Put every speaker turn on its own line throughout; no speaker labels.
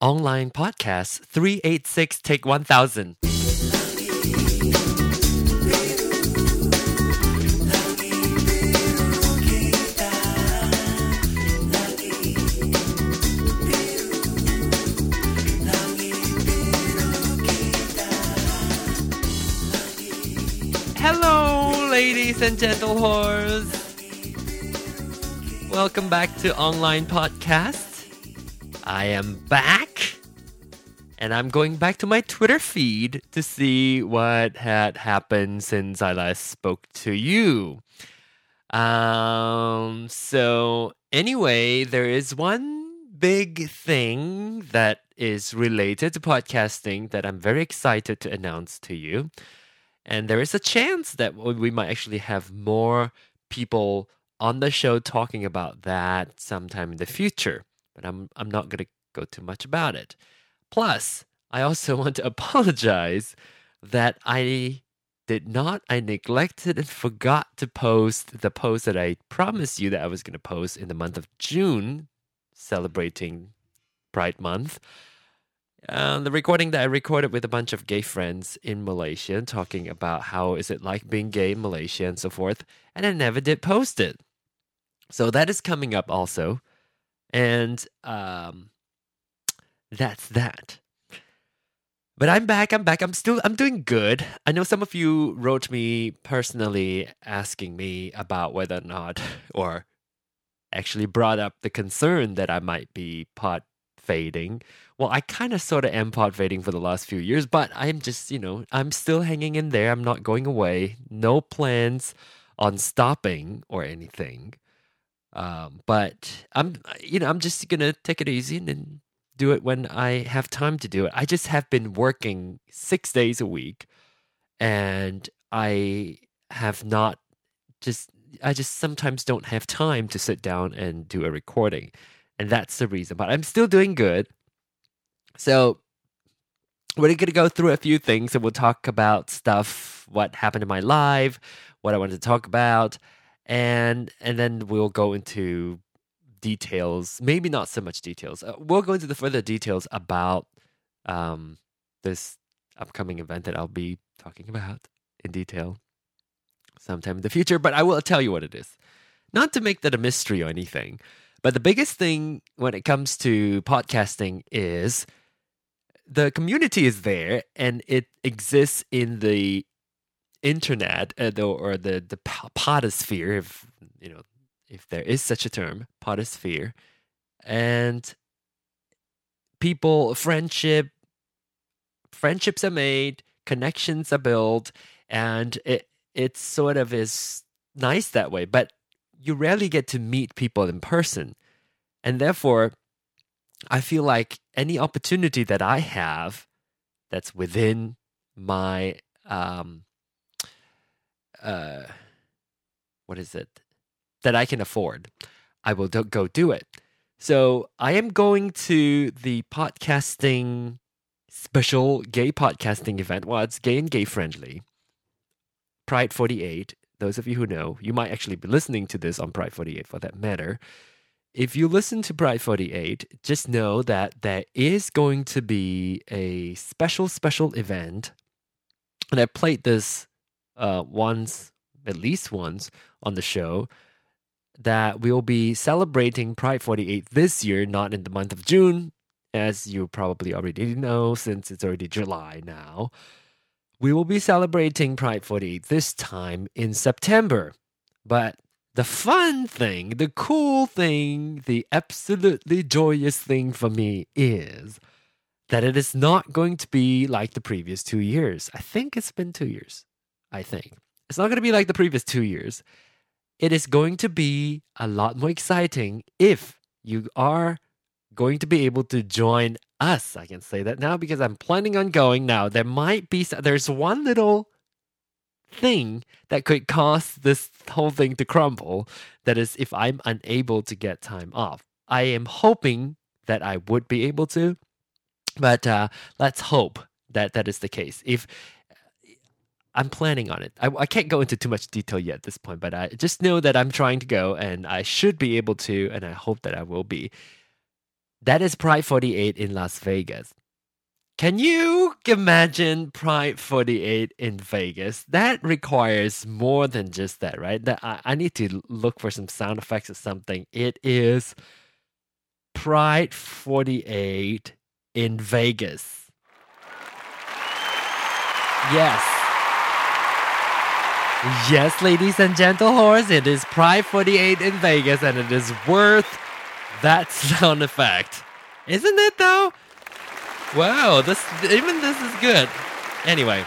online podcast 386 take 1000. Hello, ladies and gentle whores. Welcome back to Online Podcast. I am back. And I'm going back to my Twitter feed to see what had happened since I last spoke to you. Um, so, anyway, there is one big thing that is related to podcasting that I'm very excited to announce to you. And there is a chance that we might actually have more people on the show talking about that sometime in the future. But I'm I'm not going to go too much about it. Plus, I also want to apologize that I did not I neglected and forgot to post the post that I promised you that I was going to post in the month of June celebrating Pride month. Uh, the recording that I recorded with a bunch of gay friends in Malaysia, talking about how is it like being gay in Malaysia and so forth, and I never did post it. So that is coming up also, and um, that's that. But I'm back. I'm back. I'm still. I'm doing good. I know some of you wrote me personally asking me about whether or not, or actually brought up the concern that I might be pot fading. Well, I kind of sort of am podfading for the last few years, but I'm just, you know, I'm still hanging in there. I'm not going away. No plans on stopping or anything. Um, but I'm, you know, I'm just gonna take it easy and then do it when I have time to do it. I just have been working six days a week, and I have not just. I just sometimes don't have time to sit down and do a recording, and that's the reason. But I'm still doing good. So we're going to go through a few things and we'll talk about stuff, what happened in my life, what I wanted to talk about, and and then we'll go into details. Maybe not so much details. Uh, we'll go into the further details about um, this upcoming event that I'll be talking about in detail sometime in the future. But I will tell you what it is. Not to make that a mystery or anything, but the biggest thing when it comes to podcasting is the community is there and it exists in the internet uh, the, or the the podosphere if you know if there is such a term podosphere and people friendship friendships are made connections are built and it it sort of is nice that way but you rarely get to meet people in person. And therefore I feel like any opportunity that I have that's within my um uh what is it that I can afford, I will do- go do it. So I am going to the podcasting special gay podcasting event. Well, it's gay and gay friendly. Pride 48. Those of you who know, you might actually be listening to this on Pride 48 for that matter if you listen to Pride 48, just know that there is going to be a special, special event. And I played this uh, once, at least once, on the show that we'll be celebrating Pride 48 this year, not in the month of June, as you probably already know, since it's already July now. We will be celebrating Pride 48 this time in September. But the fun thing, the cool thing, the absolutely joyous thing for me is that it is not going to be like the previous two years. I think it's been two years. I think. It's not going to be like the previous two years. It is going to be a lot more exciting if you are going to be able to join us. I can say that now because I'm planning on going now. There might be, there's one little thing that could cause this whole thing to crumble. That is, if I'm unable to get time off. I am hoping that I would be able to, but uh, let's hope that that is the case. If I'm planning on it, I, I, can't go into too much detail yet at this point, but I just know that I'm trying to go and I should be able to, and I hope that I will be. That is Pride 48 in Las Vegas. Can you imagine Pride 48 in Vegas? That requires more than just that, right? That I, I need to look for some sound effects or something. It is Pride 48 in Vegas. Yes. Yes, ladies and gentle horse, it is Pride 48 in Vegas and it is worth that sound effect. Isn't it though? Wow, this even this is good. Anyway,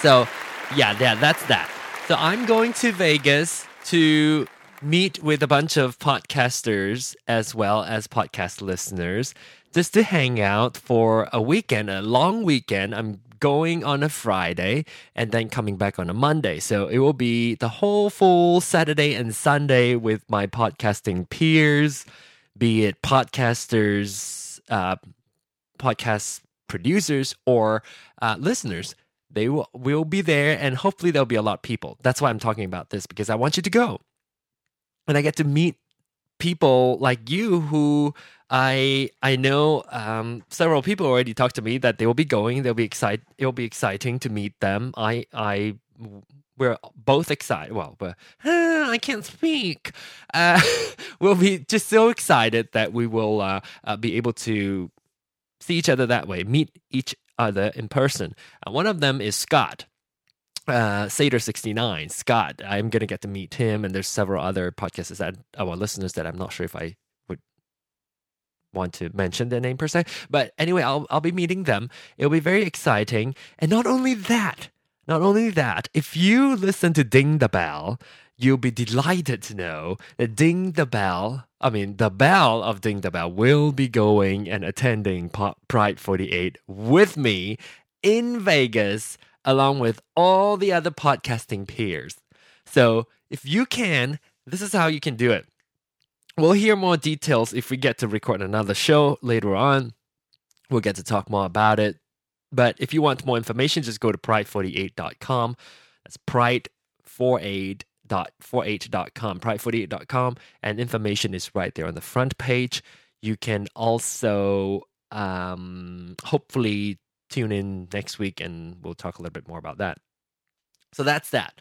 so yeah, yeah, that's that. So I'm going to Vegas to meet with a bunch of podcasters as well as podcast listeners just to hang out for a weekend, a long weekend. I'm going on a Friday and then coming back on a Monday. So it will be the whole full Saturday and Sunday with my podcasting peers, be it podcasters, uh, podcast producers or uh, listeners, they will, will be there and hopefully there'll be a lot of people. That's why I'm talking about this because I want you to go. And I get to meet people like you who I I know um, several people already talked to me that they will be going. They'll be excited. It'll be exciting to meet them. I I we're both excited. Well, but I can't speak. Uh, we'll be just so excited that we will uh, uh be able to see each other that way, meet each other in person. Uh, one of them is Scott. Uh, sixty nine, Scott. I'm gonna get to meet him, and there's several other podcasters that our listeners that I'm not sure if I want to mention their name per se. But anyway, I'll I'll be meeting them. It'll be very exciting, and not only that, not only that, if you listen to Ding the Bell, you'll be delighted to know that Ding the Bell, I mean, the bell of Ding the Bell will be going and attending Pride 48 with me in Vegas, along with all the other podcasting peers. So if you can, this is how you can do it. We'll hear more details if we get to record another show later on. We'll get to talk more about it. But if you want more information, just go to pride48.com. That's pride48 pride48.com, pride48.com, and information is right there on the front page. You can also um, hopefully tune in next week and we'll talk a little bit more about that. So that's that.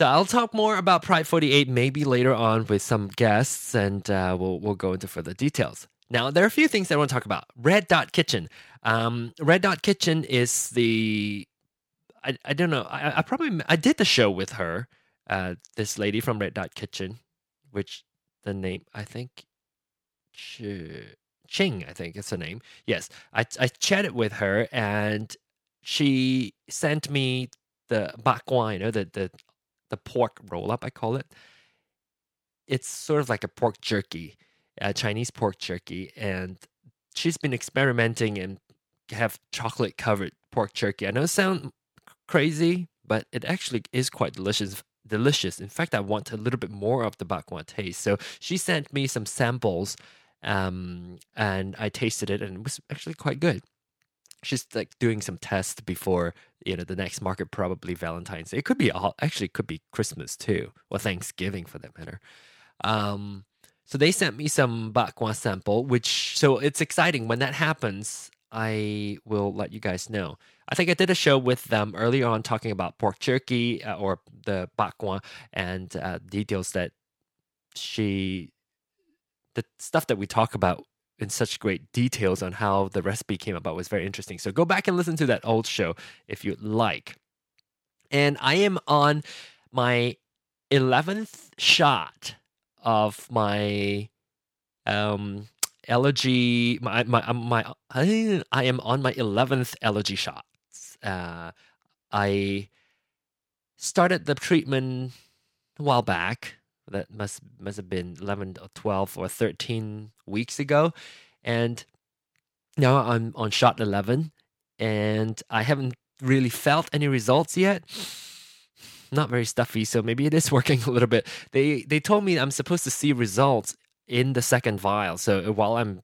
So I'll talk more about Pride 48 maybe later on with some guests and uh, we'll, we'll go into further details. Now, there are a few things I want to talk about. Red Dot Kitchen. Um, Red Dot Kitchen is the I, I don't know. I, I probably I did the show with her uh, this lady from Red Dot Kitchen, which the name I think Ching, I think it's her name. Yes, I I chatted with her and she sent me the bak kwa, you know, the the the pork roll up, I call it. It's sort of like a pork jerky, a Chinese pork jerky, and she's been experimenting and have chocolate covered pork jerky. I know it sounds crazy, but it actually is quite delicious delicious. In fact, I want a little bit more of the bakwan taste. So she sent me some samples um, and I tasted it and it was actually quite good. She's like doing some tests before you know the next market, probably Valentine's. It could be all, actually could be Christmas too, or Thanksgiving for that matter. Um, so they sent me some bak kwa sample, which so it's exciting when that happens. I will let you guys know. I think I did a show with them earlier on talking about pork jerky uh, or the bak kwa and uh, details that she, the stuff that we talk about in such great details on how the recipe came about was very interesting. So go back and listen to that old show if you'd like. And I am on my 11th shot of my um allergy my my um, my I, I am on my 11th allergy shot. uh i started the treatment a while back that must must have been 11 or 12 or 13 weeks ago and now i'm on shot 11 and i haven't really felt any results yet not very stuffy so maybe it is working a little bit they they told me i'm supposed to see results in the second vial. So while I'm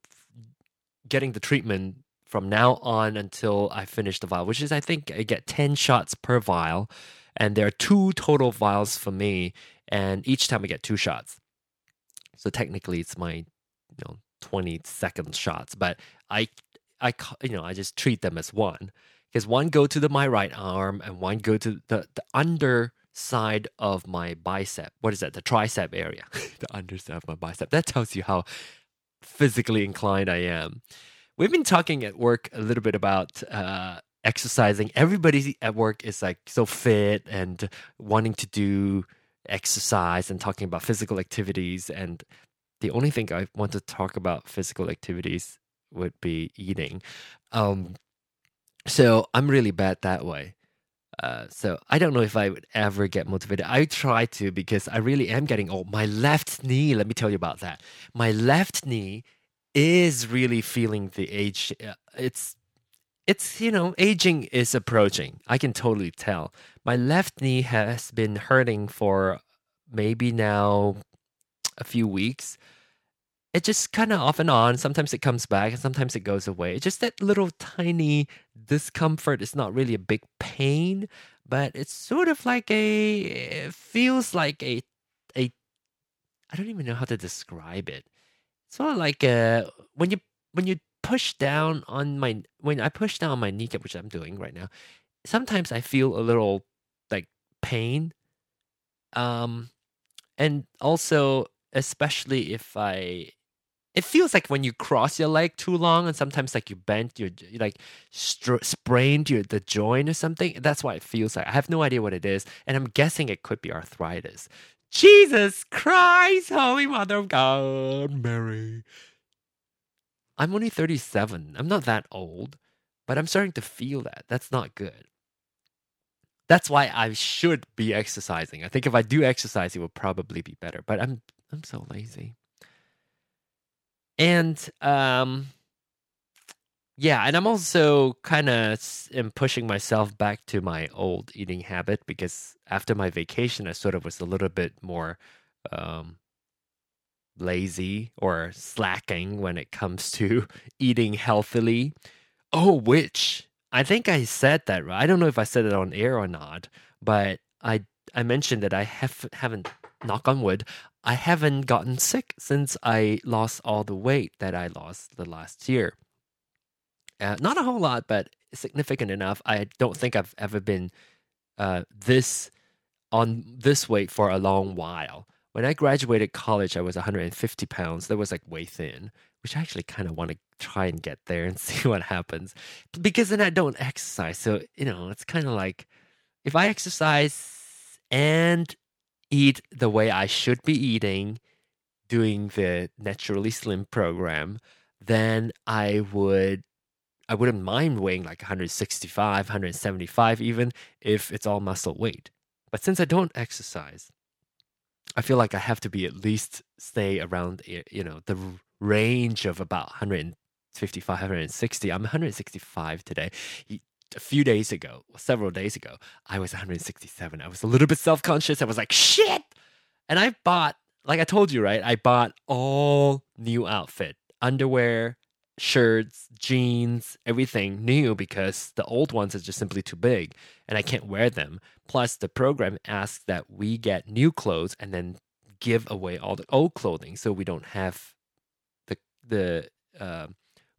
getting the treatment from now on until I finish the vial, which is I think I get 10 shots per vial, and there are two total vials for me, and each time I get two shots. So technically it's my you know 20 second shots, but I, I, you know, I just treat them as one because one go to the, my right arm and one go to the, the underside of my bicep. What is that? The tricep area, the underside of my bicep. That tells you how physically inclined I am. We've been talking at work a little bit about uh, exercising. Everybody at work is like so fit and wanting to do exercise and talking about physical activities. And the only thing I want to talk about physical activities would be eating. Um, so I'm really bad that way. Uh, so I don't know if I would ever get motivated. I try to because I really am getting old. My left knee, let me tell you about that. My left knee is really feeling the age. Uh, it's it's you know aging is approaching. I can totally tell. My left knee has been hurting for maybe now a few weeks. It just kind of off and on. Sometimes it comes back and sometimes it goes away. It's just that little tiny discomfort. It's not really a big pain, but it's sort of like a, it feels like a, a, I don't even know how to describe it. It's sort of like a, when you, when you push down on my, when I push down on my kneecap, which I'm doing right now, sometimes I feel a little like pain. Um, and also especially if I it feels like when you cross your leg too long and sometimes like you bent your you like str- sprained your the joint or something that's why it feels like i have no idea what it is and i'm guessing it could be arthritis jesus christ holy mother of god mary i'm only 37 i'm not that old but i'm starting to feel that that's not good that's why I should be exercising. I think if I do exercise, it will probably be better. But I'm I'm so lazy. And um yeah, and I'm also kind of am pushing myself back to my old eating habit because after my vacation, I sort of was a little bit more um, lazy or slacking when it comes to eating healthily. Oh, which I think I said that right. I don't know if I said it on air or not, but I I mentioned that I have haven't knock on wood, I haven't gotten sick since I lost all the weight that I lost the last year. Uh, not a whole lot, but significant enough. I don't think I've ever been uh, this on this weight for a long while. When I graduated college, I was 150 pounds. That was like way thin which I actually kind of want to try and get there and see what happens. Because then I don't exercise. So, you know, it's kind of like if I exercise and eat the way I should be eating, doing the naturally slim program, then I would I wouldn't mind weighing like 165, 175 even if it's all muscle weight. But since I don't exercise, I feel like I have to be at least stay around you know the range of about 155, 160. I'm 165 today. A few days ago, several days ago, I was 167. I was a little bit self conscious. I was like, shit. And I bought, like I told you, right? I bought all new outfit, underwear, shirts, jeans, everything new because the old ones are just simply too big and I can't wear them. Plus, the program asks that we get new clothes and then give away all the old clothing so we don't have the uh,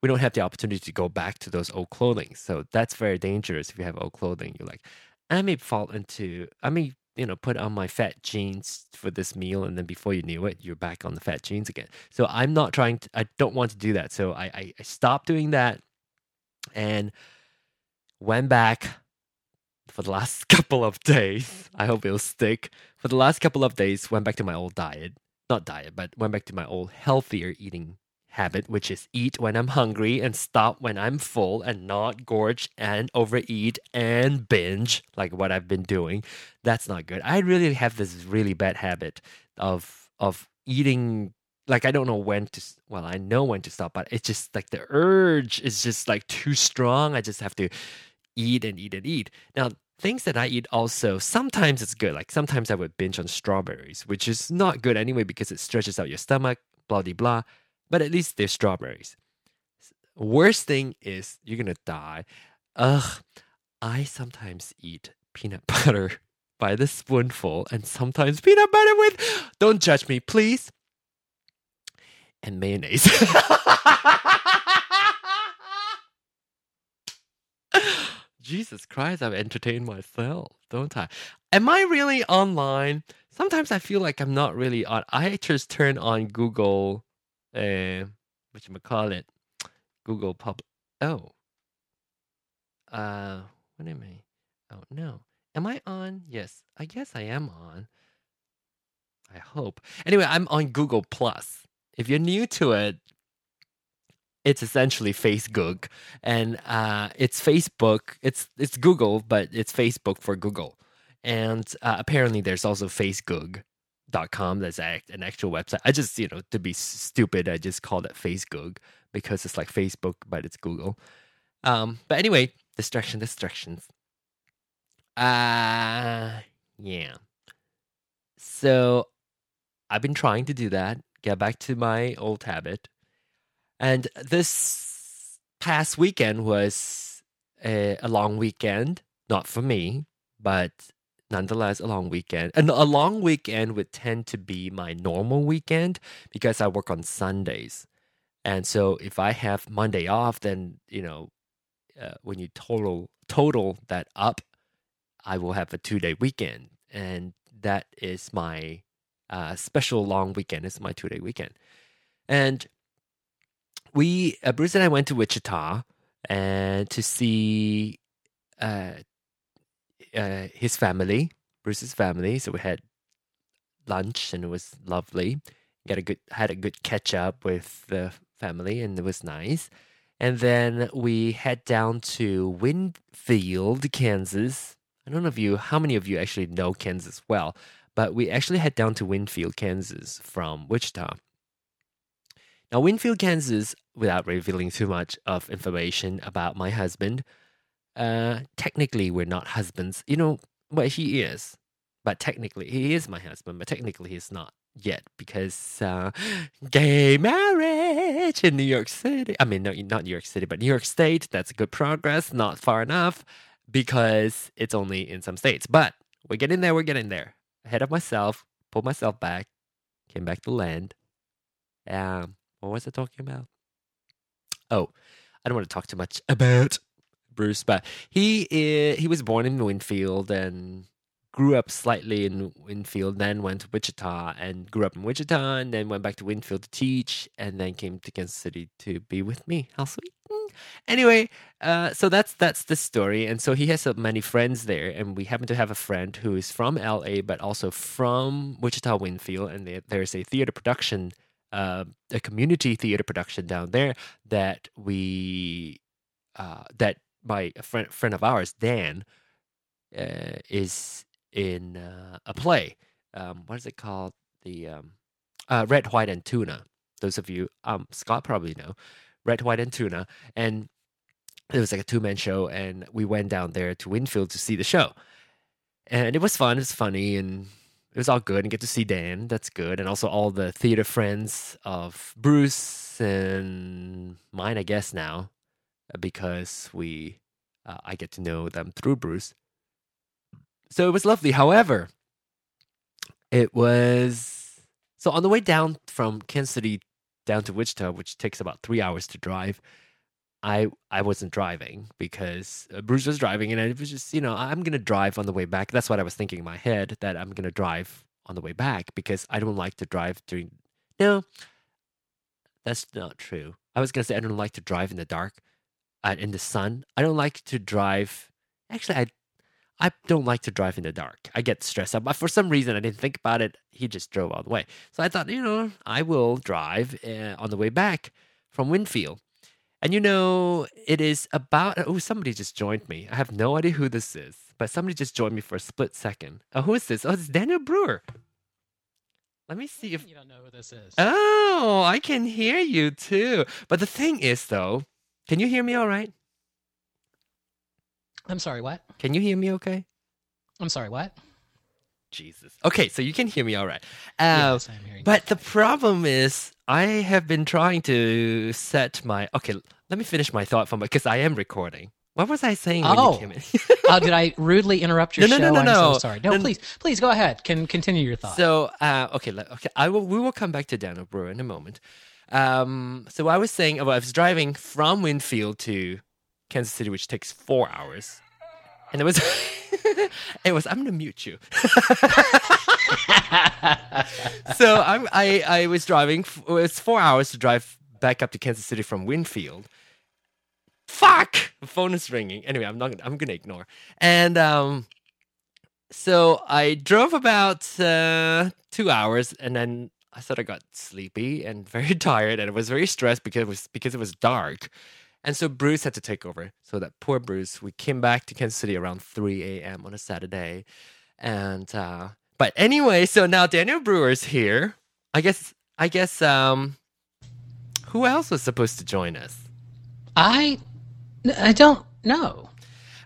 we don't have the opportunity to go back to those old clothing. So that's very dangerous if you have old clothing. You're like, I may fall into, I may, you know, put on my fat jeans for this meal. And then before you knew it, you're back on the fat jeans again. So I'm not trying to, I don't want to do that. So I, I, I stopped doing that and went back for the last couple of days. I hope it'll stick. For the last couple of days, went back to my old diet. Not diet, but went back to my old healthier eating habit, which is eat when I'm hungry and stop when I'm full and not gorge and overeat and binge like what I've been doing. That's not good. I really have this really bad habit of of eating like I don't know when to well, I know when to stop, but it's just like the urge is just like too strong. I just have to eat and eat and eat. Now, things that I eat also sometimes it's good. Like sometimes I would binge on strawberries, which is not good anyway because it stretches out your stomach, blah blah blah but at least they're strawberries. Worst thing is you're gonna die. Ugh, I sometimes eat peanut butter by the spoonful and sometimes peanut butter with, don't judge me, please. and mayonnaise. Jesus Christ, I've entertained myself, don't I? Am I really online? Sometimes I feel like I'm not really on. I just turn on Google, uh, what you call it, Google Pub. Oh, uh, what am I? Oh no, am I on? Yes, I guess I am on. I hope. Anyway, I'm on Google Plus. If you're new to it, it's essentially Facebook, and uh, it's Facebook. It's it's Google, but it's Facebook for Google. And uh, apparently, there's also Facebook.com. That's an actual website. I just you know to be stupid, I just called it Facebook because it's like Facebook, but it's Google. Um, but anyway, distraction, distractions. Uh yeah. So I've been trying to do that, get back to my old habit. And this past weekend was a, a long weekend, not for me, but nonetheless a long weekend. And a long weekend would tend to be my normal weekend because I work on Sundays. And so if I have Monday off, then, you know, uh, when you total total that up, I will have a two day weekend, and that is my uh, special long weekend. It's my two day weekend, and we uh, Bruce and I went to Wichita and to see uh, his family, Bruce's family. So we had lunch and it was lovely. Got a good had a good catch up with the family and it was nice. And then we head down to Winfield, Kansas. I don't know if you, how many of you actually know Kansas well, but we actually head down to Winfield, Kansas from Wichita. Now, Winfield, Kansas, without revealing too much of information about my husband, uh, technically we're not husbands. You know, well, he is, but technically he is my husband, but technically he's not yet because uh, gay marriage in New York City. I mean, no, not New York City, but New York State. That's a good progress. Not far enough because it's only in some states. But we're getting there. We're getting there. Ahead of myself. Pulled myself back. Came back to land. Um, what was I talking about? Oh, I don't want to talk too much about Bruce, but he he was born in Winfield and grew up slightly in Winfield, then went to Wichita and grew up in Wichita, and then went back to Winfield to teach, and then came to Kansas City to be with me. How sweet! Anyway, uh, so that's that's the story, and so he has so many friends there, and we happen to have a friend who is from LA, but also from Wichita Winfield, and there's a theater production, uh, a community theater production down there that we, uh, that my a friend friend of ours, Dan, uh, is in uh, a play. Um, what is it called? The um, uh, Red, White, and Tuna. Those of you, um, Scott probably know, Red, White, and Tuna, and it was like a two man show, and we went down there to Winfield to see the show, and it was fun. It was funny, and it was all good, and get to see Dan. That's good, and also all the theater friends of Bruce and mine, I guess now, because we, uh, I get to know them through Bruce so it was lovely. However, it was so on the way down from Kansas City down to Wichita, which takes about three hours to drive. I I wasn't driving because uh, Bruce was driving, and it was just you know I'm gonna drive on the way back. That's what I was thinking in my head that I'm gonna drive on the way back because I don't like to drive during. No, that's not true. I was gonna say I don't like to drive in the dark, uh, in the sun. I don't like to drive. Actually, I I don't like to drive in the dark. I get stressed out. But for some reason, I didn't think about it. He just drove all the way. So I thought, you know, I will drive uh, on the way back from Winfield. And you know, it is about. Oh, somebody just joined me. I have no idea who this is, but somebody just joined me for a split second. Oh, who is this? Oh, it's Daniel Brewer. Let me see if
you don't know who this is.
Oh, I can hear you too. But the thing is, though, can you hear me all right?
I'm sorry, what?
Can you hear me okay?
I'm sorry, what?
Jesus. Okay, so you can hear me all right. Uh, yes, I'm hearing But you. the problem is, I have been trying to set my. Okay, let me finish my thought from because I am recording. What was I saying
oh.
you came in?
oh, did I rudely interrupt your
no,
show?
No, no, no,
I'm
no.
So sorry. No, no, please, please go ahead. Can continue your thought.
So, uh, okay, okay, I will. We will come back to Daniel Brewer in a moment. Um, so I was saying, well, I was driving from Winfield to Kansas City, which takes four hours, and it was, it was. I'm gonna mute you. so I'm, I I was driving. It was four hours to drive back up to Kansas City from Winfield. Fuck! The phone is ringing. Anyway, I'm not. I'm gonna ignore. And um, so I drove about uh, two hours, and then I thought I got sleepy and very tired, and I was very stressed because it was because it was dark. And so Bruce had to take over. So that poor Bruce, we came back to Kansas City around 3 a.m. on a Saturday. And uh but anyway, so now Daniel Brewer's here. I guess I guess um who else was supposed to join us?
I, I don't know.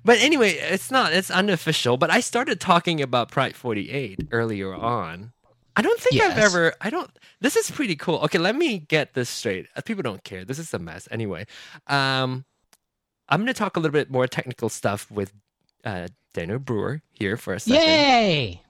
But anyway, it's not it's unofficial, but I started talking about Pride 48 earlier on. I don't think I've ever I don't this is pretty cool. Okay, let me get this straight. Uh, People don't care. This is a mess anyway. Um I'm going to talk a little bit more technical stuff with uh Daniel Brewer here for a second.
Yay!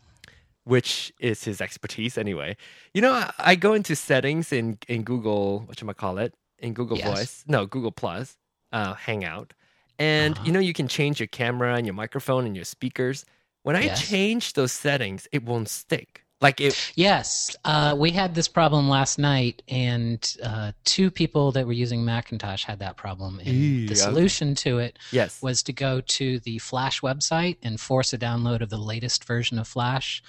which is his expertise anyway. You know, I, I go into settings in in Google, what I call it, in Google
Yes.
Voice, no Google Plus, uh, Hangout, and
Uh-huh.
you know you can change your camera and your microphone and your speakers. When I
Yes.
change those settings, it won't stick. Like it,
Yes, uh, we had this problem last night, and uh, two people that were using Macintosh had that problem. And the
okay.
solution to it
yes,
was to go to the Flash website and force a download of the latest version of Flash.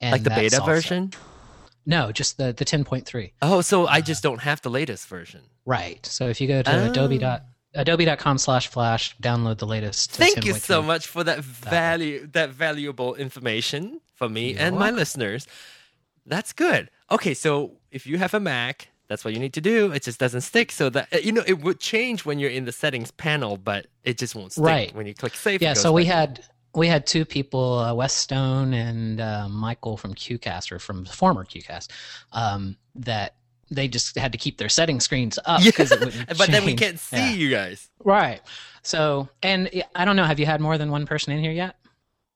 And
like the beta version.
No, just the the 10.3.
Oh, so. I just don't have the latest version.
Right. So if you go to adobe
Oh.
dot adobe.com slash flash, download the latest.
Thank you so
10.3.
much for that value, that valuable information for me
You're
and my listeners. That's good. Okay, so if you have a Mac, that's what you need to do. It just doesn't stick. So that uh, you know, it would change when you're in the settings panel, but it just won't stick
Right.
when you click save.
Yeah, so we
back.
had we had two people, uh, Wes Stone and uh, Michael from QCast or from the former QCast, um, that they just had to keep their setting screens up
Yeah,
because it wouldn't
but then we can't see
Yeah.
you guys.
Right. So, and I don't know. Have you had more than one person in here yet?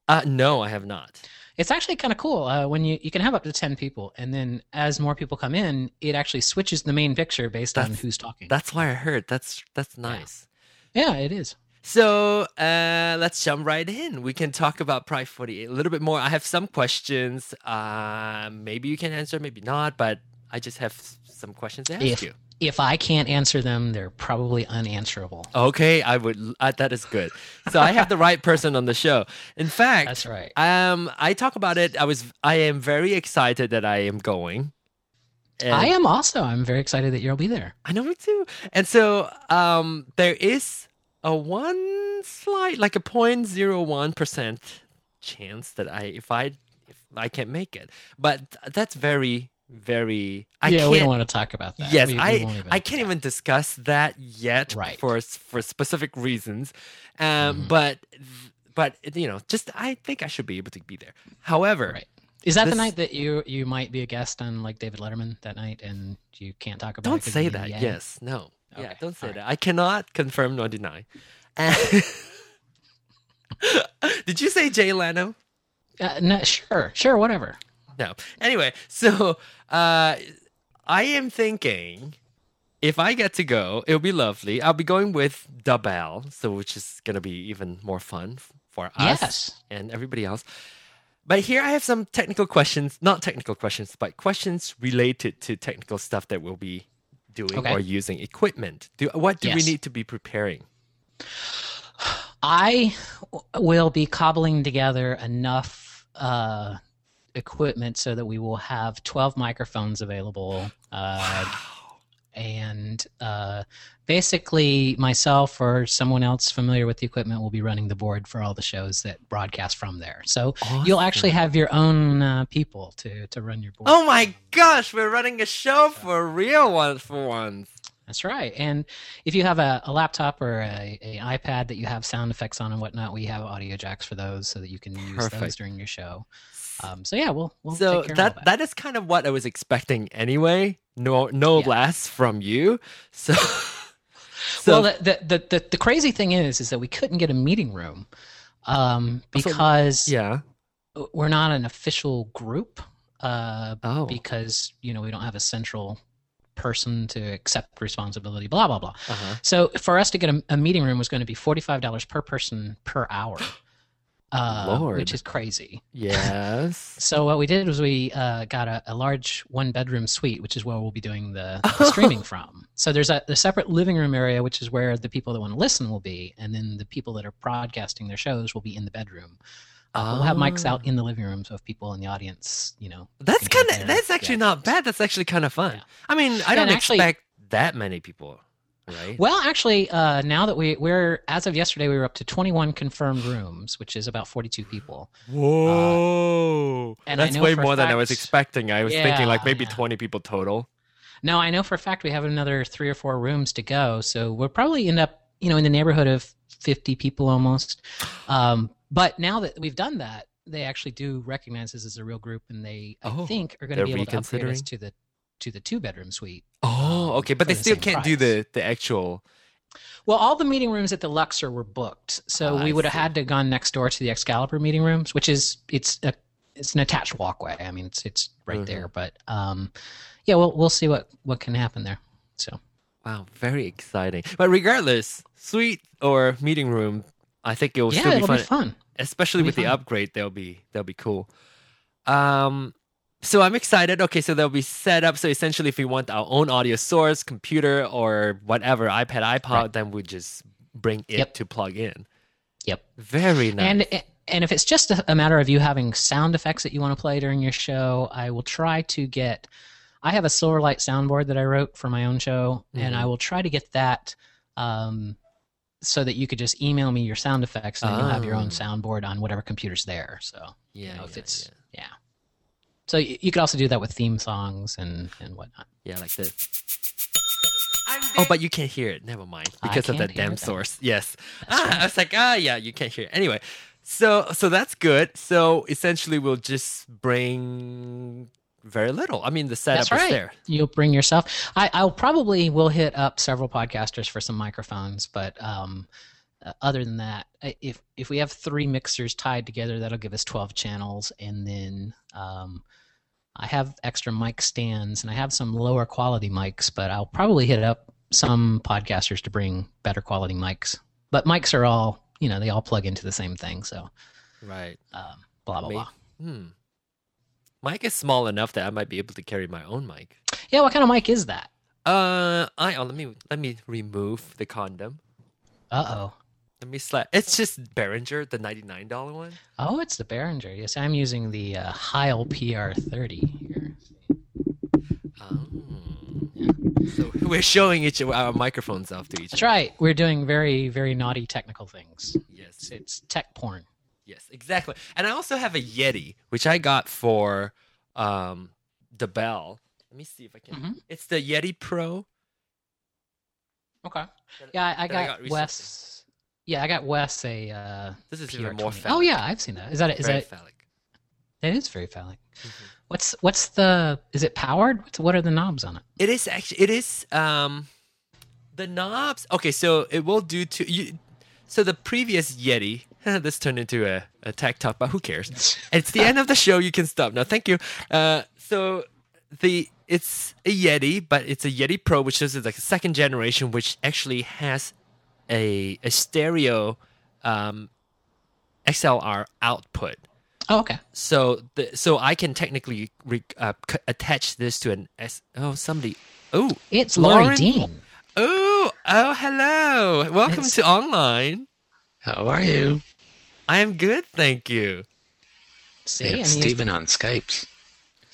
Uh, no, I have not.
It's actually kind of cool uh, when you you can have up to ten people, and then as more people come in, it actually switches the main picture based on who's talking.
That's why I heard. That's that's nice.
yeah, it is.
So uh, let's jump right in. We can talk about Pride 48 a little bit more. I have some questions. Uh, maybe you can answer, maybe not, but I just have some questions to ask
If
you.
if I can't answer them, they're probably unanswerable.
Okay, I would. Uh, that is good. So I have the right person on the show. In fact,
That's right.
um, I talk about it. I was. I am very excited that I am going. And-
I am also. I'm very excited that you'll be there.
I know me too. And so um, there is a one slight, like a 0.01 percent chance that I, if I, if I can't make it, but that's very, very. I
yeah, we don't want to talk about that.
Yes,
We- we
I,
even-
I can't even discuss that yet
Right.
for for specific reasons. Um,
Mhm.
but but you know, just I think I should be able to be there. However,
Right. Is that
This-
the night that you you might be a guest on like David Letterman that night, and you can't talk about? it
Don't say that. Yes. No. Yeah. Don't say
all right.
that. I cannot confirm nor deny. Did you say Jay Leno?
Uh, no, sure, sure, whatever.
No. Anyway, so uh, I am thinking if I get to go, it'll be lovely. I'll be going with the Bell, so which is gonna be even more fun for us
Yes.
and everybody else. But here I have some technical questions, not technical questions, but questions related to technical stuff that we'll be doing
Okay.
or using equipment. Do what do we need to be preparing?
I will be cobbling together enough uh, equipment so that we will have 12 microphones available. Uh, and uh, basically, myself or someone else familiar with the equipment will be running the board for all the shows that broadcast from there. So you'll actually have your own uh, people to, to run your board.
Oh my gosh, we're running a show for real once for once.
That's right. And if you have a, a laptop or a, a iPad that you have sound effects on and whatnot, we have audio jacks for those so that you can use those during your show. Um, so yeah, we'll we'll
so
take care
that
of all
that is kind of what I was expecting anyway. No no
Yeah.
less from you. So so
well, the, the the the crazy thing is, is that we couldn't get a meeting room um,
Also,
because
yeah.
we're not an official group. Uh,
Oh.
because you know we don't have a central person to accept responsibility. Blah blah blah.
Uh-huh.
So for us to get a, a meeting room was going to be forty five dollars per person per hour, uh,
Lord.
which is crazy.
Yes.
So what we did was we uh, got a, a large one bedroom suite, which is where we'll be doing the, the streaming from. So there's a the separate living room area, which is where the people that want to listen will be, and then the people that are broadcasting their shows will be in the bedroom. Uh, We'll have mics out in the living room, so if people in the audience, you know,
That's kind of that's actually
Yeah.
not bad. That's actually kind of fun.
Yeah.
I mean, I
And
don't
actually-
expect that many people, right?
Well, actually, uh, now that we we're as of yesterday, we were up to 21 confirmed rooms, which is about 42 people.
Whoa.
and
that's way
for a
more than I was expecting. I was thinking like maybe
yeah.
20 people total.
No, I know for a fact we have another three or four rooms to go, so we'll probably end up, you know, in the neighborhood of 50 people almost. Um, but now that we've done that, they actually do recognize this as a real group, and they, I
Oh,
think, are going to be able to upgrade us to the to the two bedroom suite.
Oh,
um,
okay, but they
the
still can't do the the actual
Well, all the meeting rooms at the Luxor were booked, so
Ah,
we would have had to gone next door to the Excalibur meeting rooms, which is it's a it's an attached walkway. I mean, it's it's right
Mhm.
there, but um, yeah, we'll we'll see what what can happen there. So
Wow, very exciting. But regardless, suite or meeting room, I think it will
yeah,
still be
it'll
fun.
be fun.
especially
It'll
with
be
the upgrade they'll be they'll be cool um so i'm excited okay so they'll be set up so essentially if we want our own audio source computer or whatever ipad ipod
Right.
then we just bring it
Yep.
to plug in
Yep.
very nice
And and if it's just a, matter of you having sound effects that you want to play during your show, I will try to get. I have a Silverlight soundboard that I wrote for my own show, and
Mhm.
I will try to get that um, so that you could just email me your sound effects, and then you'll have your own
Ah.
soundboard on whatever computer's there. So
yeah,
you know, if
yeah,
it's
yeah.
yeah. So you, you could also do that with theme songs and and whatnot.
yeah like this oh but you can't hear it never mind because of the damn
that.
source yes
That's
ah,
right.
i was like ah yeah you can't hear it anyway so so that's good so essentially we'll just bring very little i mean the setup
That's
is
right.
there
You'll bring yourself. I, I'll probably will hit up several podcasters for some microphones, but um, uh, other than that, if if we have three mixers tied together, that'll give us twelve channels, and then um, I have extra mic stands, and I have some lower quality mics, but I'll probably hit up some podcasters to bring better quality mics. But mics are all you know they all plug into the same thing, so
right
um, blah blah
May-
blah.
Hmm. Mic is small enough that I might be able to carry my own mic.
Yeah, what kind of mic is that?
Uh, I oh, let me let me remove the condom.
Uh oh.
Let me slap. It's just Behringer, the ninety nine dollar one.
Oh, it's the Behringer. Yes, I'm using the uh, Heil PR30 here.
Oh. So we're showing each our microphones off to each.
That's right. We're doing very, very naughty technical things.
Yes.
it's tech porn.
Yes. Exactly. And I also have a Yeti, which I got for um the Bell. Let me see if I can.
Mhm.
It's the Yeti Pro.
Okay.
that-
Yeah, I, I
that I
got,
got recently.
Wes. Yeah, I got Wes a. Uh,
This is even more
PR20.
phallic.
Oh yeah, I've seen that. Is that is
Very
that
phallic.
that is very phallic?
Mhm.
What's what's the? Is it powered? What's, what are the knobs on it?
It is actually it is um the knobs. Okay, so it will do to you. So the previous Yeti, this turned into a, a tech talk, but who cares? It's the end of the show. You can stop now. Thank you. Uh, so the it's a Yeti, but it's a Yeti Pro, which is like a second generation, which actually has a a stereo um, XLR output.
Oh, okay.
So the so I can technically re, uh, c- attach this to an S. Oh, somebody. Oh,
It's Lori
Lauren-
Dean.
oh, oh! Hello, welcome
It's-
to online.
How are you?
I am good, thank you.
See,
Yeah,
and
it's
he's-
Steven on Skype.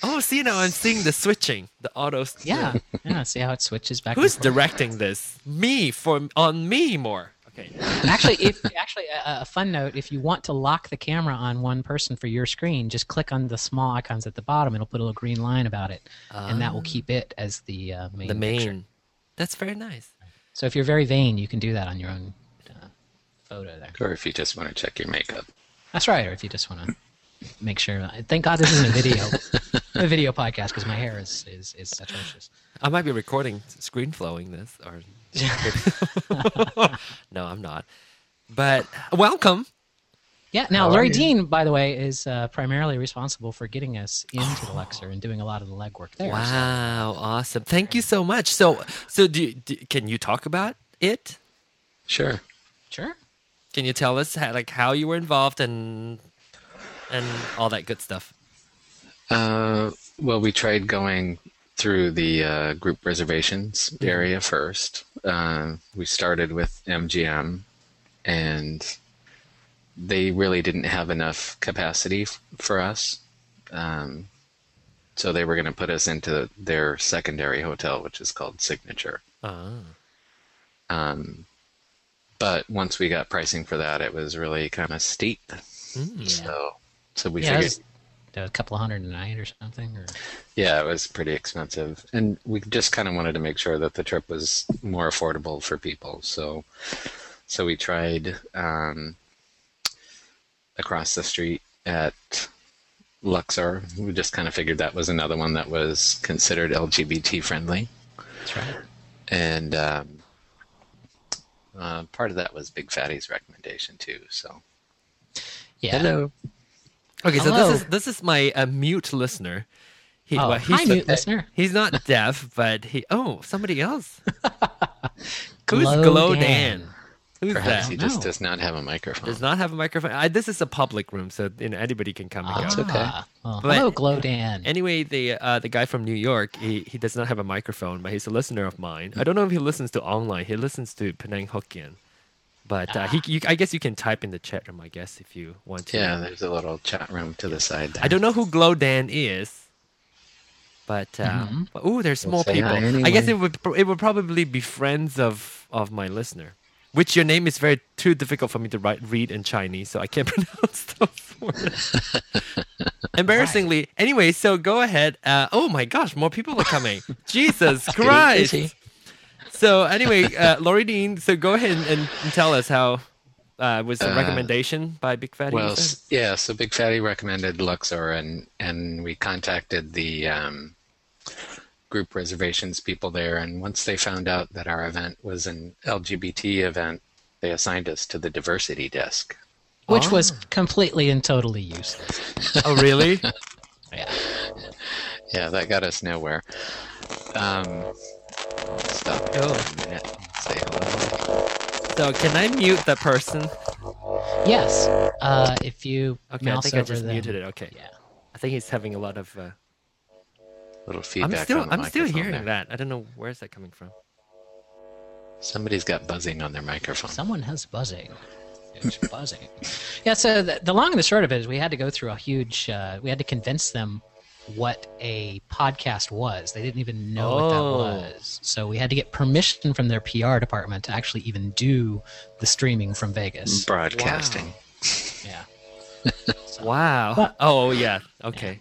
Oh, see now I'm seeing the switching, the auto.
Yeah, yeah. See how it switches back. and
Who's
forth.
directing this? Me for on me more. Okay.
actually, if actually a, a fun note, if you want to lock the camera on one person for your screen, just click on the small icons at the bottom. It'll put a little green line about it, and that will keep it as the uh, main.
the
picture.
main. That's very nice.
So if you're very vain, you can do that on your own uh, photo there.
Or if you just want to check your makeup.
That's right. Or if you just want to make sure. Thank God this isn't a video, a video podcast because my hair is is is atrocious.
I might be recording screen flowing this or no, I'm not. But welcome.
Yeah. Now,
How are
Lori
you?
Dean, by the way, is uh, primarily responsible for getting us into the Luxor and doing a lot of the legwork there. so-
Wow, awesome! Thank you so much. So, so do, you, do can you talk about it?
Sure.
Sure.
Can you tell us how, like how you were involved and and all that good stuff?
Uh, well, we tried going through the uh, group reservations
Mm-hmm.
area first. Uh, we started with MGM, and they really didn't have enough capacity f- for us. Um, so they were going to put us into their secondary hotel, which is called Signature.
Ah,
Um, but once we got pricing for that, it was really kind of steep.
mm.
Yeah.
So, so we
yeah, it
figured,
was a couple of hundred a night or something. Or
yeah, it was pretty expensive, and we just kind of wanted to make sure that the trip was more affordable for people. So, so we tried um, across the street at Luxor. We just kind of figured that was another one that was considered LGBT friendly,
that's right.
and um, uh, part of that was Big Fatty's recommendation too. So,
Yeah.
hello.
Okay, so
Hello.
this is this is my uh, mute listener. He,
Oh,
well,
hi,
he's,
mute listener.
he's not deaf, but he. Oh, somebody else. Who's
Glow
Glow
Dan.
Dan? Who's
Perhaps
that?
he just
know.
does not have a microphone.
Does not have a microphone. I, this is a public room, so you know anybody can come and go.
It's okay.
Ah, well,
But-
hello, Glow Dan.
Anyway, the uh, the guy from New York, he, he does not have a microphone, but he's a listener of mine. I don't know if he listens to online. He listens to Penang Hokkien, but uh, he you, I guess you can type in the chat room. I guess if you want to.
Yeah, there's a little chat room to the side there.
I don't know who Glow Dan is, but uh,
Mhm.
but- ooh, there's
Well,
more
say
people.
hi
I guess it would it would probably be friends of of my listener. Which your name is very too difficult for me to write read in Chinese, so I can't pronounce those words. Embarrassingly, anyway. So go ahead. Uh, oh my gosh, more people are coming. Jesus Christ!
Busy.
So anyway, uh, Laurie Dean. So go ahead and, and tell us how uh, was the
Uh,
recommendation by Big Fatty.
Well, yeah. So Big Fatty recommended Luxor, and and we contacted the um, group reservations people there. And once they found out that our event was an LGBT event, they assigned us to the diversity desk.
which
Oh.
was completely and totally useless.
oh really?
Yeah.
Yeah, that got us nowhere. Um, stop
Oh.
for a minute. Say hello.
So can I mute the person?
Yes. Uh, if you
Okay, I
mouse
think I just
them-
muted it. Okay.
Yeah.
I think he's having a lot of. Uh,
Little feedback.
I'm still
on the
I'm still hearing
there.
that. I don't know where's that coming from.
Somebody's got buzzing on their microphone.
Someone has buzzing. It's buzzing. Yeah. So the, the long and the short of it is, we had to go through a huge. Uh, we had to convince them what a podcast was. They didn't even know what that
Oh.
was. So we had to get permission from their PR department to actually even do the streaming from Vegas.
Broadcasting.
Yeah.
Wow.
But-
oh yeah. Okay.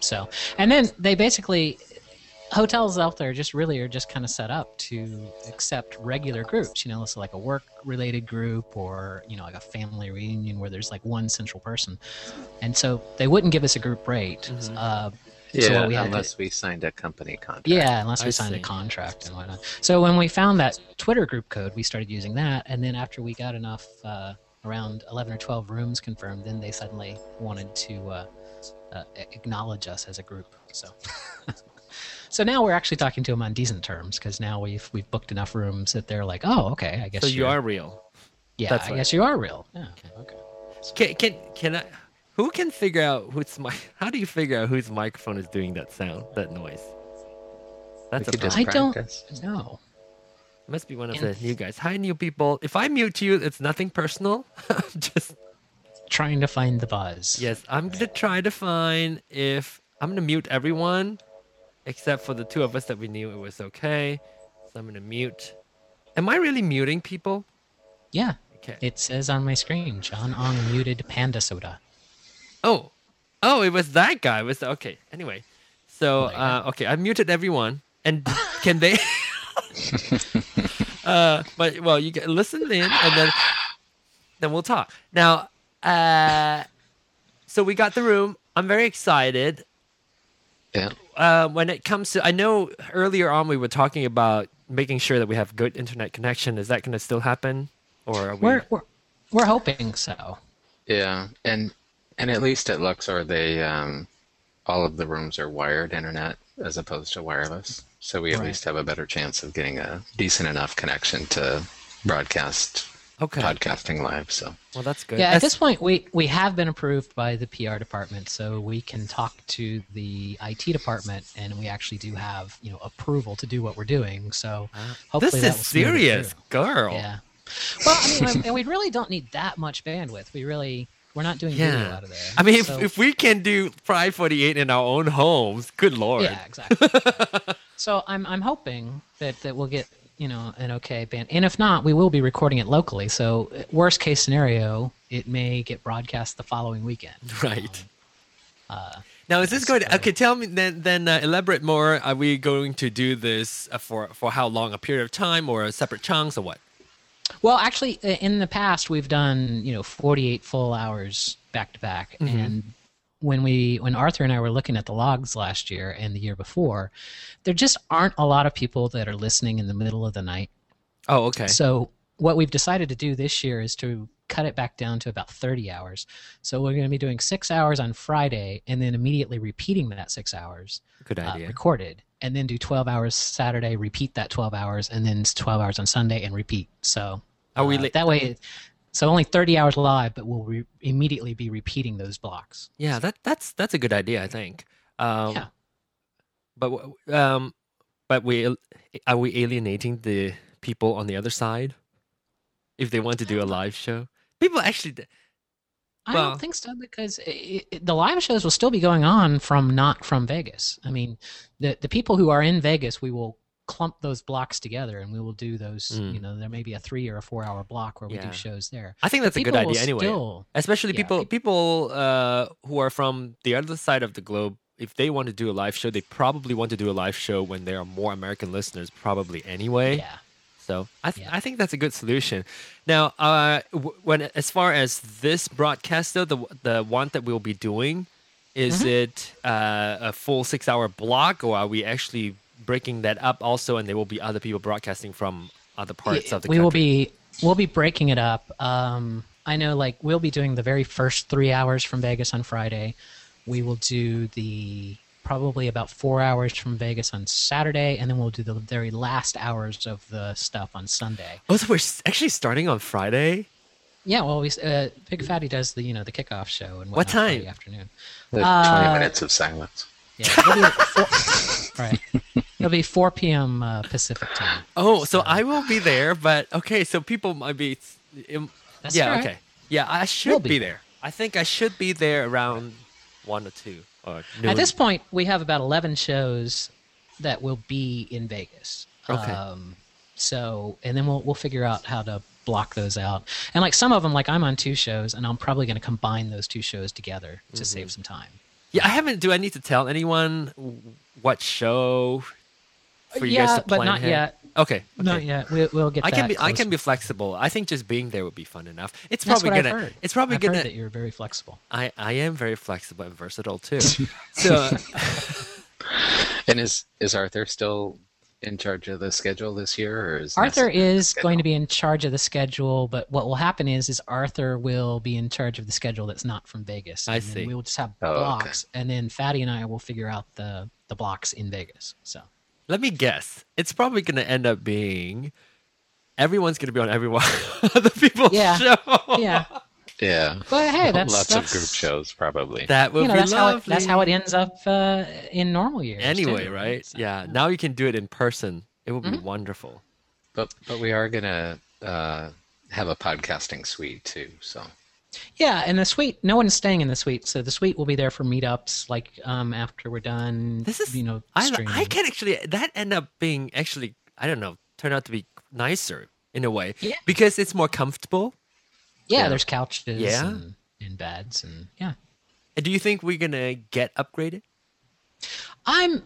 So, and then they basically hotels out there just really are just kind of set up to accept regular groups. You know, so like a work-related group or you know like a family reunion where there's like one central person, and so they wouldn't give us a group rate.
Mhm.
Uh,
Yeah,
So we had to-
unless we signed a company contract.
yeah, unless we
I
signed
see.
a contract and whatnot. So when we found that Twitter group code, we started using that, and then after we got enough, uh, around eleven or twelve rooms confirmed, then they suddenly wanted to uh, uh, acknowledge us as a group. So, so now we're actually talking to them on decent terms because now we've we've booked enough rooms that they're like, oh, okay, I guess
So you
you're-
real.
yeah,
that's
I
right.
guess you are real. Yeah, okay.
Can can can I? Who can figure out who's my? How do you figure out whose microphone is doing that sound, that noise? That's a
we just
problem.
I don't-
know.
No,
Must be one of
And-
the new guys. Hi, new people. If I mute you, it's nothing personal. I'm just
trying to find the buzz.
yes. I'm gonna try to find if I'm gonna mute everyone, except for the two of us that we knew it was okay. So I'm gonna mute. Am I really muting people?
yeah.
Okay.
It says on my screen, John Ong muted Panda Soda.
Oh, oh, it was that guy. It was okay. Anyway, so uh, okay, I muted everyone, and can they? uh, but well, you get listen in, and then then we'll talk. Now, uh, so we got the room. I'm very excited.
Yeah.
Uh, when it comes to, I know earlier on we were talking about making sure that we have good internet connection. Is that going to still happen, or are we?
We're we're, we're hoping so.
Yeah, and and at least at Luxor, they um, all of the rooms are wired internet as opposed to wireless, so we at
Right.
least have a better chance of getting a decent enough connection to broadcast
Okay.
podcasting live. So
Well, that's good.
Yeah, at this point, we, we have been approved by the PR department, so we can talk to the IT department, and we actually do have you know approval to do what we're doing. So hopefully
this
that
is
will smooth it
serious, girl.
Yeah. Well, I mean, and we really don't need that much bandwidth. We really we're not doing video out of there.
I mean, if,
So-
if we can do 548 in our own homes, good lord.
yeah, exactly. so I'm I'm hoping that that we'll get you know an okay band, and if not, we will be recording it locally. So worst case scenario, it may get broadcast the following weekend.
Right.
Uh,
Now, is this going to, okay, tell me, then, then uh, elaborate more. Are we going to do this uh, for, for how long? A period of time or a separate chunks or what?
Well, actually, uh, in the past, we've done you know 48 full hours back to back,
Mm-hmm.
and when we when Arthur and I were looking at the logs last year and the year before, there just aren't a lot of people that are listening in the middle of the night.
Oh, okay.
So what we've decided to do this year is to cut it back down to about 30 hours. So we're going to be doing six hours on Friday and then immediately repeating that six hours
Good
uh,
idea.
recorded, and then do 12 hours Saturday, repeat that 12 hours, and then 12 hours on Sunday and repeat. So
Are we
uh, that way? So only 30 hours live, but we'll re- immediately be repeating those blocks.
yeah, that, that's, that's a good idea, I think. Um,
Yeah.
But, um, but we, are we alienating the people on the other side? If they want to do a live show? People actually, d-
I
Well-
don't think so because it, it, the live shows will still be going on from not from Vegas. I mean, the the people who are in Vegas, we will clump those blocks together and we will do those.
Mm.
You know, there may be a three or a four hour block where we do shows there.
I think that's a good idea anyway.
Still,
especially
Yeah,
people
peop-
people uh, who are from the other side of the globe if they want to do a live show they probably want to do a live show when there are more american listeners probably anyway
yeah.
so i, th-
Yeah.
I think that's a good solution now uh, w- when as far as this broadcast though the, the one that we'll be doing is
Mm-hmm.
it uh, a full six hour block or are we actually breaking that up also and there will be other people broadcasting from other parts
Yeah,
of the
we
country
will be we'll be breaking it up. Um, I know, like we'll be doing the very first three hours from Vegas on Friday. We will do the probably about four hours from Vegas on Saturday, and then we'll do the very last hours of the stuff on Sunday.
oh so we're actually starting on friday
Yeah, well, we uh, Big Fatty does the you know the kickoff show and
What
whatnot Friday
time?
afternoon.
the
Uh,
20 minutes of silence.
Yeah, it'll be four, right. It'll be 4 p.m. Uh, Pacific time.
Oh, so I will be there, but okay, so people might be. um,
That's
yeah,
right.
okay. Yeah, I should
We'll
be,
be
there. I think I should be there around one or two or noon.
At this point, we have about 11 shows that will be in Vegas.
Okay.
Um, so, and then we'll we'll figure out how to block those out. And like some of them, like I'm on two shows, and I'm probably going to combine those two shows together to
Mm-hmm.
save some time.
Yeah, I haven't. Do I need to tell anyone what show for you
yeah,
guys to
but not
ahead?
yet.
Okay, okay.
Not yet. We, we'll get.
I can
that
be. I can be flexible. I think just being there would be fun enough. It's
That's
probably
what
gonna.
I've heard.
It's probably
I've
gonna.
heard that you're very flexible.
I I am very flexible and versatile too. so
And is is Arthur still in charge of the schedule this year, or is
Arthur is going to be in charge of the schedule, but what will happen is is Arthur will be in charge of the schedule that's not from Vegas.
I
and
see.
We will just have
Oh, okay.
blocks, and then Fatty and I will figure out the the blocks in Vegas. So
let me guess. It's probably gonna end up being. Everyone's gonna be on everyone other people's
Yeah.
show.
yeah,
Yeah,
but hey, that's
lots
that's,
of group shows probably.
That would
You know,
be
that's how
lovely.
it, that's how it ends up uh, in normal years.
Anyway,
too.
right?
So,
yeah. Now you can do it in person. It would be
Mm-hmm.
wonderful.
But but we are gonna uh, have a podcasting suite too. So
Yeah, and the suite, no one's staying in the suite, so the suite will be there for meetups, like um, after we're done.
This is
you know,
I
streaming.
I can actually that end up being actually I don't know turn out to be nicer in a way
Yeah.
because it's more comfortable.
Yeah,
Yeah.
there's couches
Yeah.
and, and beds, and yeah.
And do you think we're gonna get upgraded?
I'm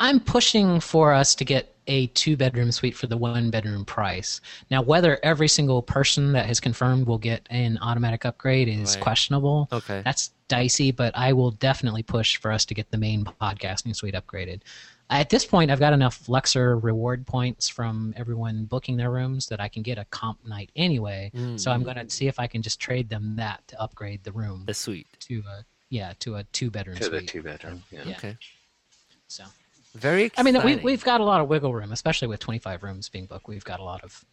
I'm pushing for us to get a two bedroom suite for the one bedroom price. Now, whether every single person that has confirmed will get an automatic upgrade is
Right.
questionable.
Okay.
That's dicey, but I will definitely push for us to get the main podcasting suite upgraded. At this point, I've got enough Luxor reward points from everyone booking their rooms that I can get a comp night anyway. So I'm going to see if I can just trade them that to upgrade the room
The suite.
to a yeah to a two bedroom
To the
suite.
two bedroom. Yeah.
Yeah.
Okay.
So
Very
I mean, we, we've got a lot of wiggle room, especially with 25 rooms being booked. We've got a lot of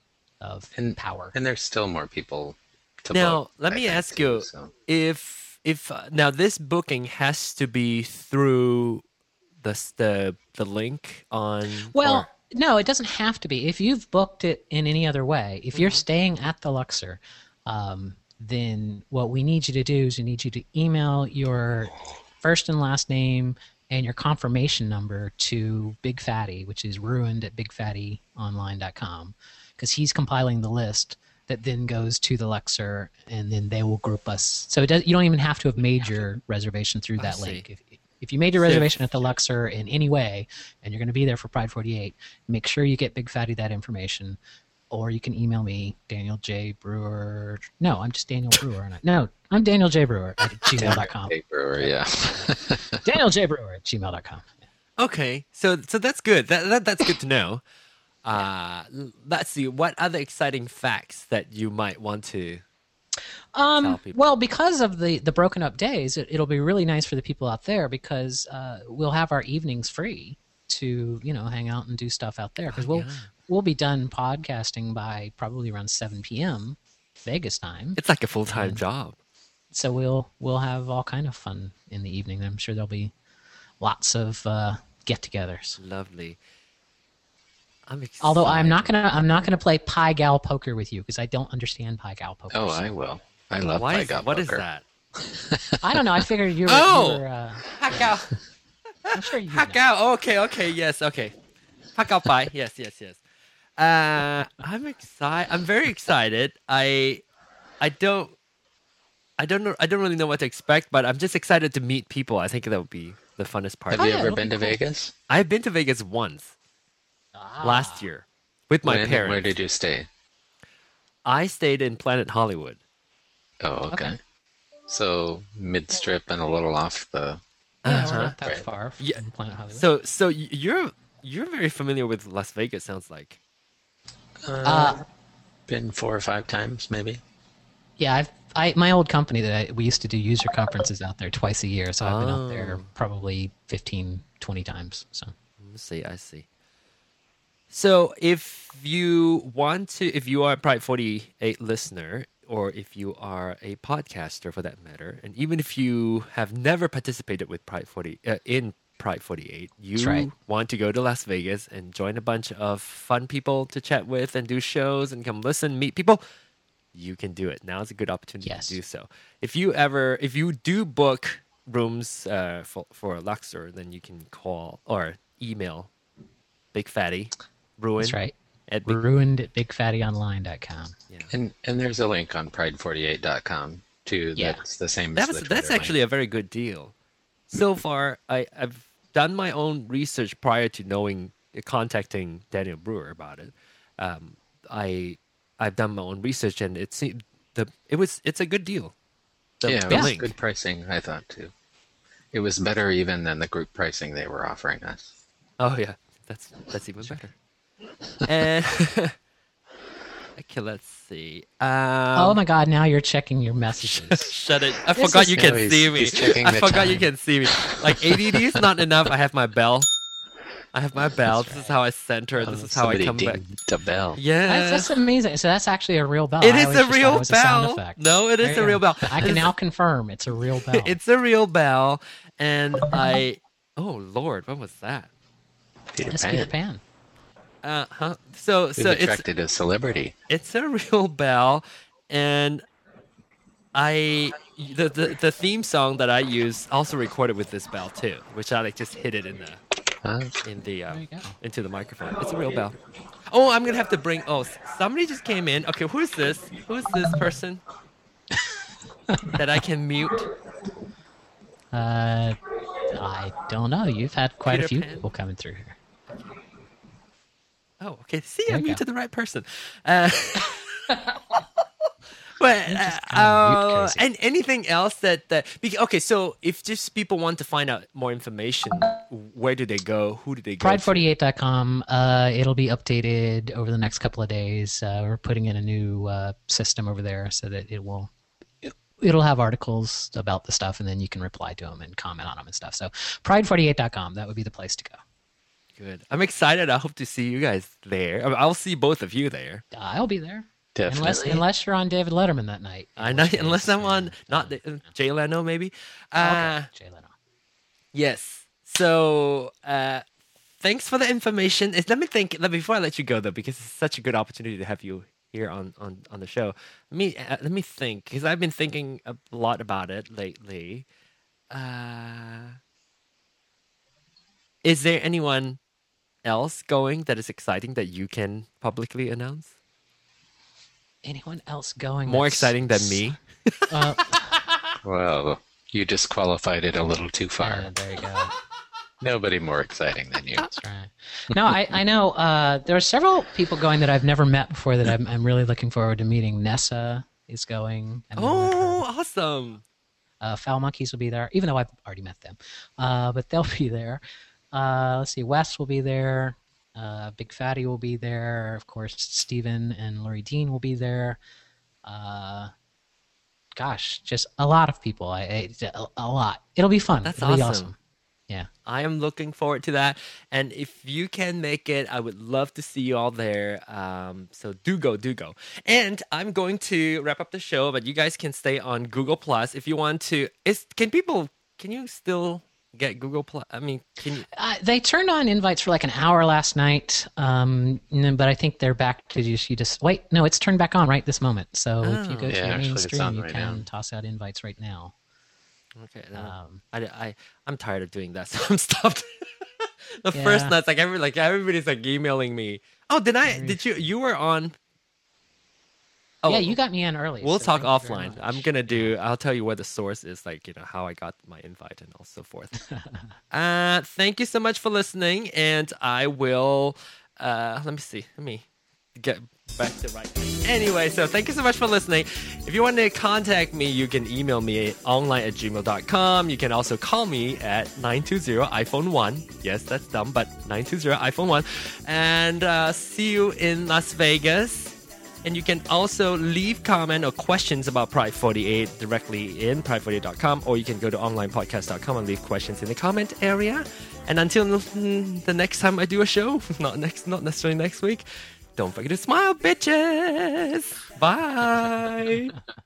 of
And-
power.
And there's still more people to
Now,
book,
let
I
me
think,
ask
too,
you
so.
if if uh, now this booking has to be through the the the link on
Well,
or-
no, it doesn't have to be. If you've booked it in any other way, if
Mm-hmm.
you're staying at the Luxor, um, then what we need you to do is we need you to email your first and last name and your confirmation number to Big Fatty, which is ruined at bigfattyonline.com, because he's compiling the list that then goes to the Luxor, and then they will group us. So it does, you don't even have to have made your reservation through that link. If, if you made your reservation at the Luxor in any way, and you're going to be there for Pride 48, make sure you get Big Fatty that information, or you can email me, Daniel J. Brewer. No, I'm just Daniel Brewer. aren't I? No, I'm Daniel J. Brewer at gmail.com.
Hey, Brewer, yeah.
Daniel J. Brewer at gmail.com.
okay, so so that's good. That, that that's good to know. Uh, let's see what other exciting facts that you might want to. Tell
Um, well, because of the, the broken up days, it, it'll be really nice for the people out there because uh, we'll have our evenings free to you know hang out and do stuff out there because we'll
yeah.
we'll be done podcasting by probably around 7 p.m. Vegas time.
It's like a full time job.
so we'll we'll have all kind of fun in the evening. I'm sure there'll be lots of uh, get-togethers.
Lovely. I'm.
Although I'm not gonna I'm not gonna play Pai Gow Poker with you because I don't understand Pai Gow Poker.
Oh,
so-
I will. I love
Why is, what is that?
I don't know. I figured you were.
Oh!
you were uh,
Hack out.
I'm sure you.
Hack
know.
out. Okay, okay, yes, okay. Hack out pie. Yes, yes, yes. Uh, I'm excited. I'm very excited. I, I don't, I don't know. I don't really know what to expect, but I'm just excited to meet people. I think that would be the funnest part.
Have
Oh,
you
yeah,
ever been
be
to
cool.
Vegas?
I've been to Vegas once
Ah.
last year with my
When-
parents.
Where did you stay?
I stayed in Planet Hollywood.
Oh, okay.
Okay.
So mid strip and a little off the.
Yeah,
Uh-huh.
not that
Right.
far from
Yeah.
Planet Hollywood.
So, so you're you're very familiar with Las Vegas. Sounds like.
uh,
Been four or five times, maybe.
yeah, I've I my old company that I, we used to do user conferences out there twice a year, so I've been out there
Oh.
probably 15, 20 times. So
I see. I see. So, if you want to, if you are a Pride Forty Eight listener, or if you are a podcaster for that matter, and even if you have never participated with Pride Forty uh, in Pride Forty Eight, you
right.
want to go to Las Vegas and join a bunch of fun people to chat with and do shows and come listen, meet people. You can do it. Now is a good opportunity
Yes.
to do so. If you ever, if you do book rooms uh, for for Luxor, then you can call or email Big Fatty Ruin
that's right.
At Big,
Ruined at bigfattyonline.com.
yeah.
And and there's a link on pride48.com too.
Yeah.
That's the same.
That's
as the
that's
Twitter
actually a very good deal. So far, I, I've done my own research prior to knowing contacting Daniel Brewer about it. Um, I I've done my own research and it seemed the it was it's a good deal. The.
Yeah,
the
it was
link.
good pricing. I thought too. It was better even than the group pricing they were offering us.
Oh yeah, that's that's even better. And okay, let's see. Um,
oh my God! Now you're checking your messages.
Shut it! I
This
forgot you can
No,
see me. I
the
forgot you can see me. Like ADD is not enough. I have my bell. I have my bell. This is how I center. This
Oh,
is how I come back.
a bell.
Yeah,
That's, that's amazing. So that's actually a real bell.
It is a real
it was a
bell. No, it is
There
a real bell.
I can now confirm it's a real bell.
It's a real bell, and I. Oh Lord, what was that?
Peter Pan.
Peter Pan.
Uh huh. So
We've
so it's
attracted a celebrity.
it's a real bell and i the, the the theme song that i use also recorded with this bell too which i like just hit it in the
Huh?
in the
There
uh, into the microphone it's a real bell oh i'm gonna have to bring oh somebody just came in okay who's this who's this person that i can mute
Uh, I don't know. You've had quite
Peter
a few
Pan?
people coming through here.
Oh okay see
There
i
go.
muted the right person uh, but uh,
just kinda mute
uh, and anything else that that okay so if just people want to find out more information where do they go who do they go to?
Pride48.com. Uh, it'll be updated over the next couple of days. Uh, we're putting in a new uh, system over there so that it will. It'll have articles about the stuff, and then you can reply to them and comment on them and stuff. So, pride48.com. That would be the place to go.
Good i'm excited i hope to see you guys there I- i'll see both of you there
I'll be there.
Definitely.
Unless, unless you're on David Letterman that night.
I know,
case,
unless I'm on not the, uh, Jay Leno maybe.
okay,
Uh,
Jay Leno.
Yes. So uh, thanks for the information. Is- Let me think. Let before I let you go though, because it's such a good opportunity to have you here on on on the show. Let me uh, let me think because I've been thinking a lot about it lately. Uh, is there anyone else going that is exciting that you can publicly announce?
Anyone else going?
More
that's-
exciting than me?
Uh,
Well, you disqualified it a little too far.
yeah, there you go.
Nobody more exciting than you.
That's right. No, I, I know uh, there are several people going that I've never met before that I'm, I'm really looking forward to meeting. Nessa is going. I never met her.
Oh, awesome!
Uh, Foul Monkeys will be there, even though I've already met them. Uh, but they'll be there. Uh, let's see, Wes will be there. Uh, Big Fatty will be there. Of course, Steven and Lori Dean will be there. Uh, gosh, just a lot of people. I, I a, a lot. It'll be fun.
That's
It'll be
awesome.
awesome. Yeah.
I am looking forward to that. And if you can make it, I would love to see you all there. Um, so do go, do go. And I'm going to wrap up the show, but you guys can stay on Google Plus if you want to. Is can people? Can you still get Google Plus? I mean, can you?
Uh, they turned on invites for like an hour last night, um, n- but I think they're back to just you just wait. No, it's turned back on right this moment. So if you
Oh.
go to
Yeah,
the
actually,
main stream, you
right
can
now.
toss out invites right now.
Okay, no,
Um,
I, I I'm tired of doing that, so I'm stopped. the first night, like every like everybody's like emailing me. Oh, did I? Did you? You were on. Oh,
yeah, you got me in early.
We'll
so
talk
thank you very
offline. I'm gonna do. I'll tell you where the source is, like you know how I got my invite and all so forth. uh, thank you so much for listening, and I will. Uh, let me see. Let me get back to right. Anyway, so thank you so much for listening. If you want to contact me, you can email me at online at gmail.com. You can also call me at 920 iPhone 1. Yes, that's dumb, but 920 iPhone 1. And uh, see you in Las Vegas. And you can also leave comment or questions about Pride 48 directly in pride48.com, or you can go to onlinepodcast.com and leave questions in the comment area. And until the next time I do a show, not next, not necessarily next week, don't forget to smile, bitches. Bye.